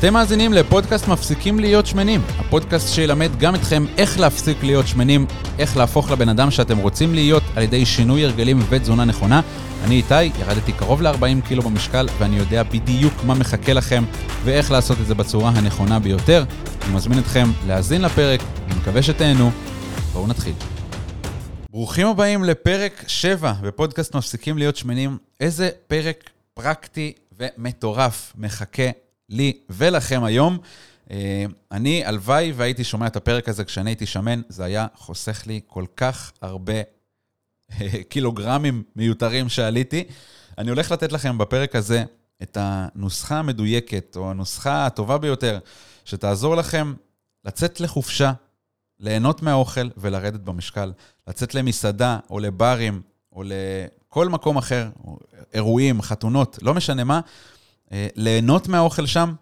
אתם מאזינים לפודקאסט מפסיקים להיות שמנים, הפודקאסט שילמד גם אתכם איך להפסיק להיות שמנים, איך להפוך לבן אדם שאתם רוצים להיות על ידי שינוי הרגלים ותזונה נכונה. אני איתי, ירדתי קרוב ל-40 קילו במשקל ואני יודע בדיוק מה מחכה לכם ואיך לעשות את זה בצורה הנכונה ביותר. אני מזמין אתכם להאזין לפרק, אני מקווה שתהנו. בואו נתחיל. ברוכים הבאים לפרק 7 בפודקאסט מפסיקים להיות שמנים. איזה פרק פרקטי ומטורף מחכה לי ולכם היום. אה, אני, הלוואי והייתי שומע את הפרק הזה כשאני הייתי שמן, זה היה חוסך לי כל כך הרבה אה, קילוגרמים מיותרים שעליתי. אני הולך לתת לכם בפרק הזה את הנוסחה המדויקת, או הנוסחה הטובה ביותר, שתעזור לכם לצאת לחופשה, ליהנות מהאוכל ולרדת במשקל. לצאת למסעדה, או לברים, או לכל מקום אחר, אירועים, חתונות, לא משנה מה, ליהנות מהאוכל שם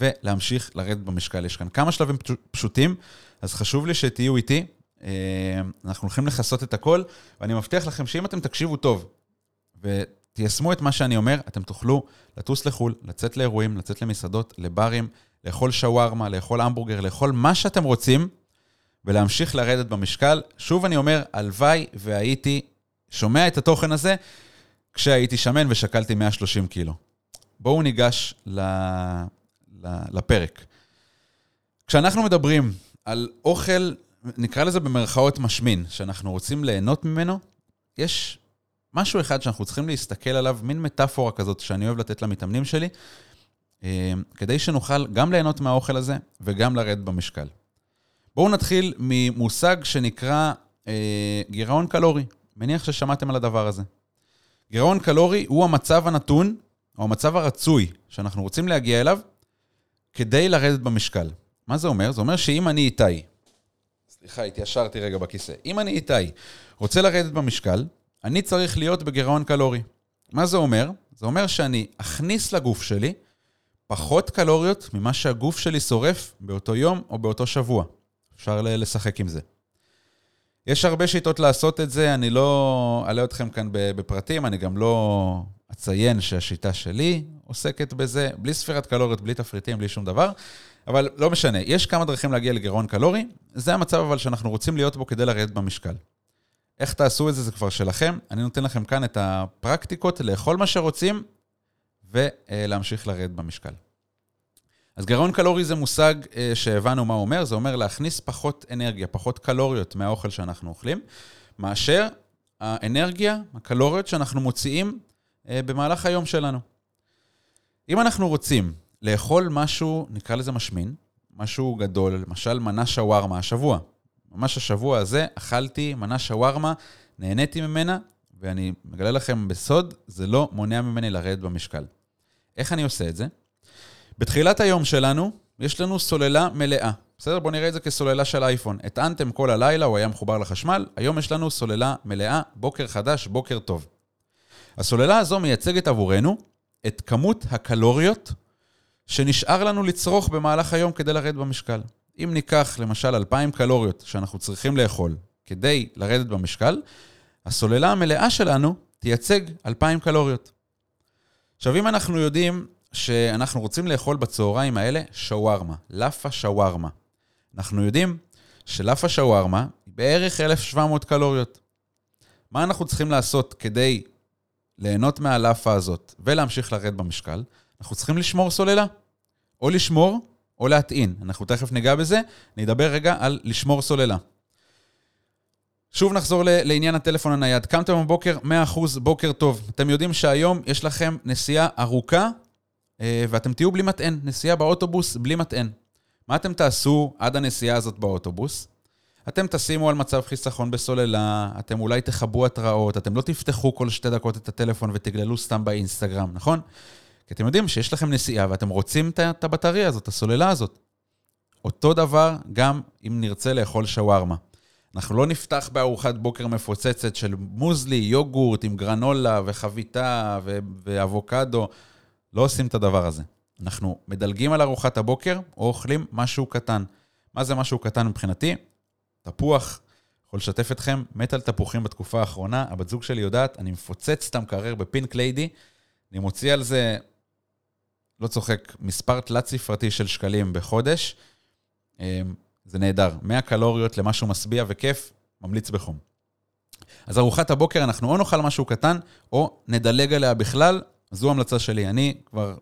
ולהמשיך לרדת במשקל. יש כאן כמה שלבים פשוטים, אז חשוב לי שתהיו איתי. אה, אנחנו הולכים לכסות את הכל, ואני מבטיח לכם שאם אתם תקשיבו טוב ותיישמו את מה שאני אומר, אתם תוכלו לטוס לחו"ל, לצאת לאירועים, לצאת למסעדות, לברים, לאכול שווארמה, לאכול המבורגר, לאכול מה שאתם רוצים, ולהמשיך לרדת במשקל. שוב אני אומר, הלוואי והייתי שומע את התוכן הזה כשהייתי שמן ושקלתי 130 קילו. בואו ניגש ל... ל... לפרק. כשאנחנו מדברים על אוכל, נקרא לזה במרכאות משמין, שאנחנו רוצים ליהנות ממנו, יש משהו אחד שאנחנו צריכים להסתכל עליו, מין מטאפורה כזאת שאני אוהב לתת למתאמנים שלי, אה, כדי שנוכל גם ליהנות מהאוכל הזה וגם לרדת במשקל. בואו נתחיל ממושג שנקרא אה, גירעון קלורי. מניח ששמעתם על הדבר הזה. גירעון קלורי הוא המצב הנתון או המצב הרצוי שאנחנו רוצים להגיע אליו כדי לרדת במשקל. מה זה אומר? זה אומר שאם אני איתי, סליחה, התיישרתי רגע בכיסא, אם אני איתי רוצה לרדת במשקל, אני צריך להיות בגירעון קלורי. מה זה אומר? זה אומר שאני אכניס לגוף שלי פחות קלוריות ממה שהגוף שלי שורף באותו יום או באותו שבוע. אפשר לשחק עם זה. יש הרבה שיטות לעשות את זה, אני לא אלאה אתכם כאן בפרטים, אני גם לא אציין שהשיטה שלי עוסקת בזה, בלי ספירת קלוריות, בלי תפריטים, בלי שום דבר, אבל לא משנה, יש כמה דרכים להגיע לגירעון קלורי, זה המצב אבל שאנחנו רוצים להיות בו כדי לרדת במשקל. איך תעשו את זה, זה כבר שלכם. אני נותן לכם כאן את הפרקטיקות לאכול מה שרוצים ולהמשיך לרדת במשקל. אז גירעון קלורי זה מושג אה, שהבנו מה הוא אומר, זה אומר להכניס פחות אנרגיה, פחות קלוריות מהאוכל שאנחנו אוכלים, מאשר האנרגיה, הקלוריות שאנחנו מוציאים במהלך היום שלנו. אם אנחנו רוצים לאכול משהו, נקרא לזה משמין, משהו גדול, למשל מנה שווארמה השבוע. ממש השבוע הזה אכלתי מנה שווארמה, נהניתי ממנה, ואני מגלה לכם בסוד, זה לא מונע ממני לרדת במשקל. איך אני עושה את זה? בתחילת היום שלנו, יש לנו סוללה מלאה. בסדר? בואו נראה את זה כסוללה של אייפון. הטענתם כל הלילה, הוא היה מחובר לחשמל, היום יש לנו סוללה מלאה, בוקר חדש, בוקר טוב. הסוללה הזו מייצגת עבורנו את כמות הקלוריות שנשאר לנו לצרוך במהלך היום כדי לרדת במשקל. אם ניקח למשל 2,000 קלוריות שאנחנו צריכים לאכול כדי לרדת במשקל, הסוללה המלאה שלנו תייצג 2,000 קלוריות. עכשיו, אם אנחנו יודעים שאנחנו רוצים לאכול בצהריים האלה שווארמה, לאפה שווארמה, אנחנו יודעים שלאפה שווארמה היא בערך 1,700 קלוריות. מה אנחנו צריכים לעשות כדי ליהנות מהלאפה הזאת ולהמשיך לרדת במשקל, אנחנו צריכים לשמור סוללה. או לשמור או להטעין. אנחנו תכף ניגע בזה, נדבר רגע על לשמור סוללה. שוב נחזור לעניין הטלפון הנייד. קמתם בבוקר, 100% בוקר טוב. אתם יודעים שהיום יש לכם נסיעה ארוכה אה, ואתם תהיו בלי מטען, נסיעה באוטובוס בלי מטען. מה אתם תעשו עד הנסיעה הזאת באוטובוס? אתם תשימו על מצב חיסכון בסוללה, אתם אולי תכבו התראות, אתם לא תפתחו כל שתי דקות את הטלפון ותגללו סתם באינסטגרם, נכון? כי אתם יודעים שיש לכם נסיעה ואתם רוצים את הבטריה הזאת, את הסוללה הזאת. אותו דבר גם אם נרצה לאכול שווארמה. אנחנו לא נפתח בארוחת בוקר מפוצצת של מוזלי, יוגורט עם גרנולה וחביתה ו- ואבוקדו. לא עושים את הדבר הזה. אנחנו מדלגים על ארוחת הבוקר או אוכלים משהו קטן. מה זה משהו קטן מבחינתי? תפוח, יכול לשתף אתכם, מת על תפוחים בתקופה האחרונה, הבת זוג שלי יודעת, אני מפוצץ את המקרר בפינק ליידי, אני מוציא על זה לא צוחק, מספר תלת ספרתי של שקלים בחודש. אה, זה נהדר. 100 קלוריות למשהו משביע וכיף, ממליץ בחום. אז ארוחת הבוקר, אנחנו או נאכל משהו קטן, או נדלג עליה בכלל, זו המלצה שלי. אני כבר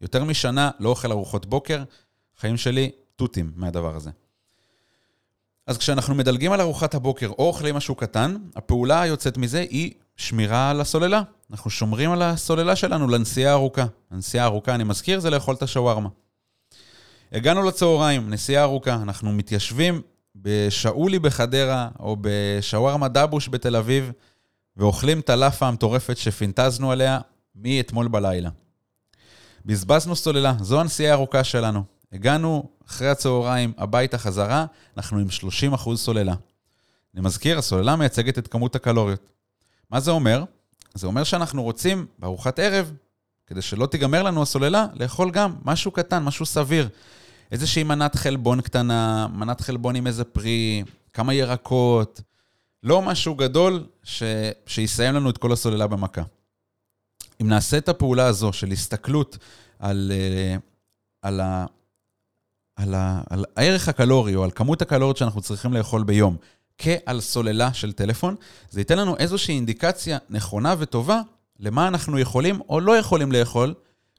יותר משנה לא אוכל ארוחות בוקר, חיים שלי תותים מהדבר הזה. אז כשאנחנו מדלגים על ארוחת הבוקר או אוכלים משהו קטן, הפעולה היוצאת מזה היא שמירה על הסוללה. אנחנו שומרים על הסוללה שלנו לנסיעה ארוכה. הנסיעה ארוכה, אני מזכיר, זה לאכול את השווארמה. הגענו לצהריים, נסיעה ארוכה, אנחנו מתיישבים בשאולי בחדרה, או בשווארמה דבוש בתל אביב, ואוכלים את הלאפה המטורפת שפינטזנו עליה מאתמול בלילה. בזבזנו סוללה, זו הנסיעה הארוכה שלנו. הגענו אחרי הצהריים הביתה חזרה, אנחנו עם 30% סוללה. אני מזכיר, הסוללה מייצגת את כמות הקלוריות. מה זה אומר? זה אומר שאנחנו רוצים בארוחת ערב, כדי שלא תיגמר לנו הסוללה, לאכול גם משהו קטן, משהו סביר. איזושהי מנת חלבון קטנה, מנת חלבון עם איזה פרי, כמה ירקות, לא משהו גדול ש... שיסיים לנו את כל הסוללה במכה. אם נעשה את הפעולה הזו של הסתכלות על, אה, על. על, ה... על הערך הקלורי או על כמות הקלוריות שאנחנו צריכים לאכול ביום כעל סוללה של טלפון, זה ייתן לנו איזושהי אינדיקציה נכונה וטובה למה אנחנו יכולים או לא יכולים לאכול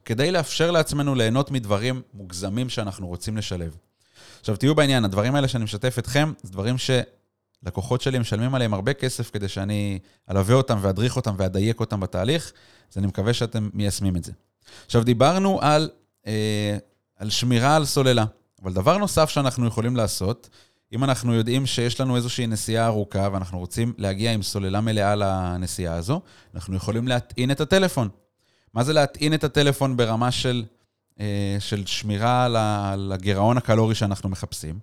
כדי לאפשר לעצמנו ליהנות מדברים מוגזמים שאנחנו רוצים לשלב. עכשיו, תהיו בעניין, הדברים האלה שאני משתף אתכם, זה דברים שלקוחות שלי משלמים עליהם הרבה כסף כדי שאני אלווה אותם ואדריך אותם ואדייק אותם בתהליך, אז אני מקווה שאתם מיישמים את זה. עכשיו, דיברנו על, אה, על שמירה על סוללה, אבל דבר נוסף שאנחנו יכולים לעשות, אם אנחנו יודעים שיש לנו איזושהי נסיעה ארוכה ואנחנו רוצים להגיע עם סוללה מלאה לנסיעה הזו, אנחנו יכולים להטעין את הטלפון. מה זה להטעין את הטלפון ברמה של, אה, של שמירה על הגירעון הקלורי שאנחנו מחפשים?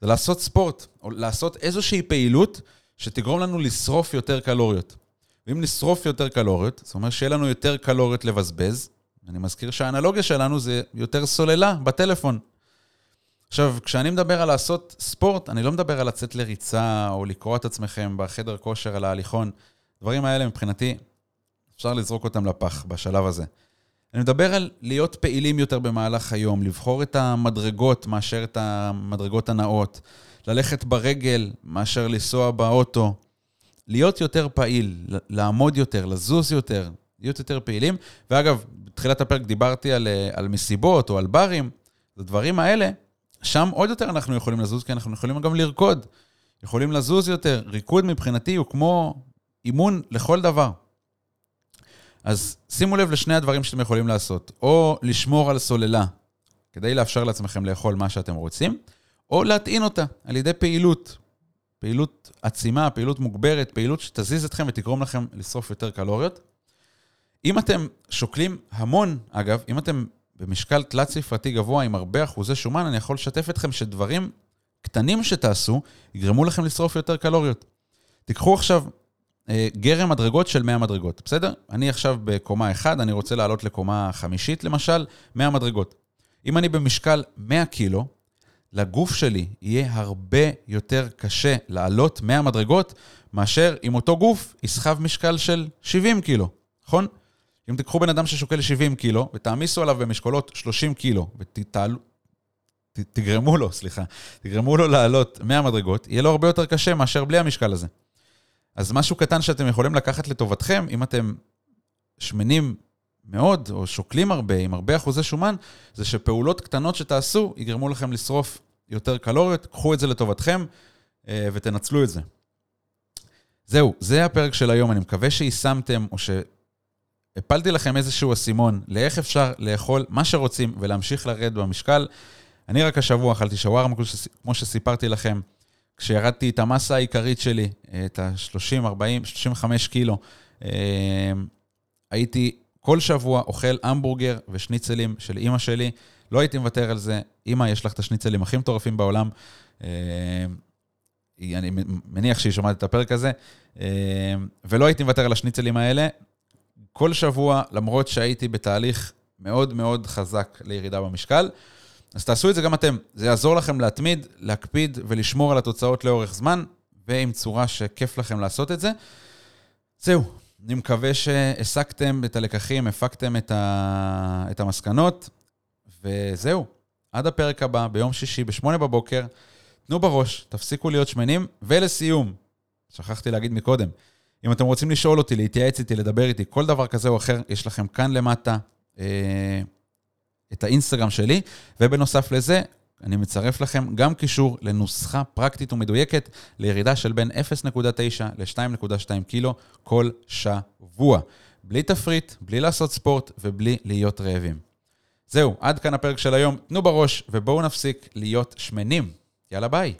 זה לעשות ספורט, או לעשות איזושהי פעילות שתגרום לנו לשרוף יותר קלוריות. ואם נשרוף יותר קלוריות, זאת אומרת שיהיה לנו יותר קלוריות לבזבז. אני מזכיר שהאנלוגיה שלנו זה יותר סוללה בטלפון. עכשיו, כשאני מדבר על לעשות ספורט, אני לא מדבר על לצאת לריצה או לקרוא את עצמכם בחדר כושר על ההליכון. הדברים האלה מבחינתי אפשר לזרוק אותם לפח בשלב הזה. אני מדבר על להיות פעילים יותר במהלך היום, לבחור את המדרגות מאשר את המדרגות הנאות, ללכת ברגל מאשר לנסוע באוטו, להיות יותר פעיל, לעמוד יותר, לזוז יותר, להיות יותר פעילים. ואגב, בתחילת הפרק דיברתי על, על מסיבות או על ברים, הדברים האלה, שם עוד יותר אנחנו יכולים לזוז, כי אנחנו יכולים גם לרקוד. יכולים לזוז יותר. ריקוד מבחינתי הוא כמו אימון לכל דבר. אז שימו לב לשני הדברים שאתם יכולים לעשות. או לשמור על סוללה, כדי לאפשר לעצמכם לאכול מה שאתם רוצים, או להטעין אותה על ידי פעילות. פעילות עצימה, פעילות מוגברת, פעילות שתזיז אתכם ותגרום לכם לשרוף יותר קלוריות. אם אתם שוקלים המון, אגב, אם אתם במשקל תלת-ספרתי גבוה עם הרבה אחוזי שומן, אני יכול לשתף אתכם שדברים קטנים שתעשו יגרמו לכם לשרוף יותר קלוריות. תיקחו עכשיו אה, גרם מדרגות של 100 מדרגות, בסדר? אני עכשיו בקומה 1, אני רוצה לעלות לקומה חמישית למשל, 100 מדרגות. אם אני במשקל 100 קילו, לגוף שלי יהיה הרבה יותר קשה לעלות 100 מדרגות, מאשר אם אותו גוף יסחב משקל של 70 קילו, נכון? אם תיקחו בן אדם ששוקל 70 קילו, ותעמיסו עליו במשקולות 30 קילו, ותתעלו... תגרמו לו, סליחה, תגרמו לו לעלות 100 מדרגות, יהיה לו הרבה יותר קשה מאשר בלי המשקל הזה. אז משהו קטן שאתם יכולים לקחת לטובתכם, אם אתם שמנים מאוד, או שוקלים הרבה, עם הרבה אחוזי שומן, זה שפעולות קטנות שתעשו יגרמו לכם לשרוף יותר קלוריות, קחו את זה לטובתכם אה, ותנצלו את זה. זהו, זה הפרק של היום, אני מקווה שיישמתם, או שהפלתי לכם איזשהו אסימון לאיך אפשר לאכול מה שרוצים ולהמשיך לרדת במשקל. אני רק השבוע אכלתי שווארמה, כמו שסיפרתי לכם. כשירדתי את המסה העיקרית שלי, את ה-30, 40, 35 קילו, אה, הייתי כל שבוע אוכל המבורגר ושניצלים של אימא שלי. לא הייתי מוותר על זה. אימא, יש לך את השניצלים הכי מטורפים בעולם. אה, אני מניח שהיא שומעת את הפרק הזה. אה, ולא הייתי מוותר על השניצלים האלה. כל שבוע, למרות שהייתי בתהליך מאוד מאוד חזק לירידה במשקל, אז תעשו את זה גם אתם. זה יעזור לכם להתמיד, להקפיד ולשמור על התוצאות לאורך זמן, ועם צורה שכיף לכם לעשות את זה. זהו, אני מקווה שהסקתם את הלקחים, הפקתם את, ה... את המסקנות, וזהו. עד הפרק הבא, ביום שישי, בשמונה בבוקר, תנו בראש, תפסיקו להיות שמנים. ולסיום, שכחתי להגיד מקודם, אם אתם רוצים לשאול אותי, להתייעץ איתי, לדבר איתי, כל דבר כזה או אחר, יש לכם כאן למטה אה, את האינסטגרם שלי, ובנוסף לזה, אני מצרף לכם גם קישור לנוסחה פרקטית ומדויקת לירידה של בין 0.9 ל-2.2 קילו כל שבוע. בלי תפריט, בלי לעשות ספורט ובלי להיות רעבים. זהו, עד כאן הפרק של היום. תנו בראש ובואו נפסיק להיות שמנים. יאללה ביי.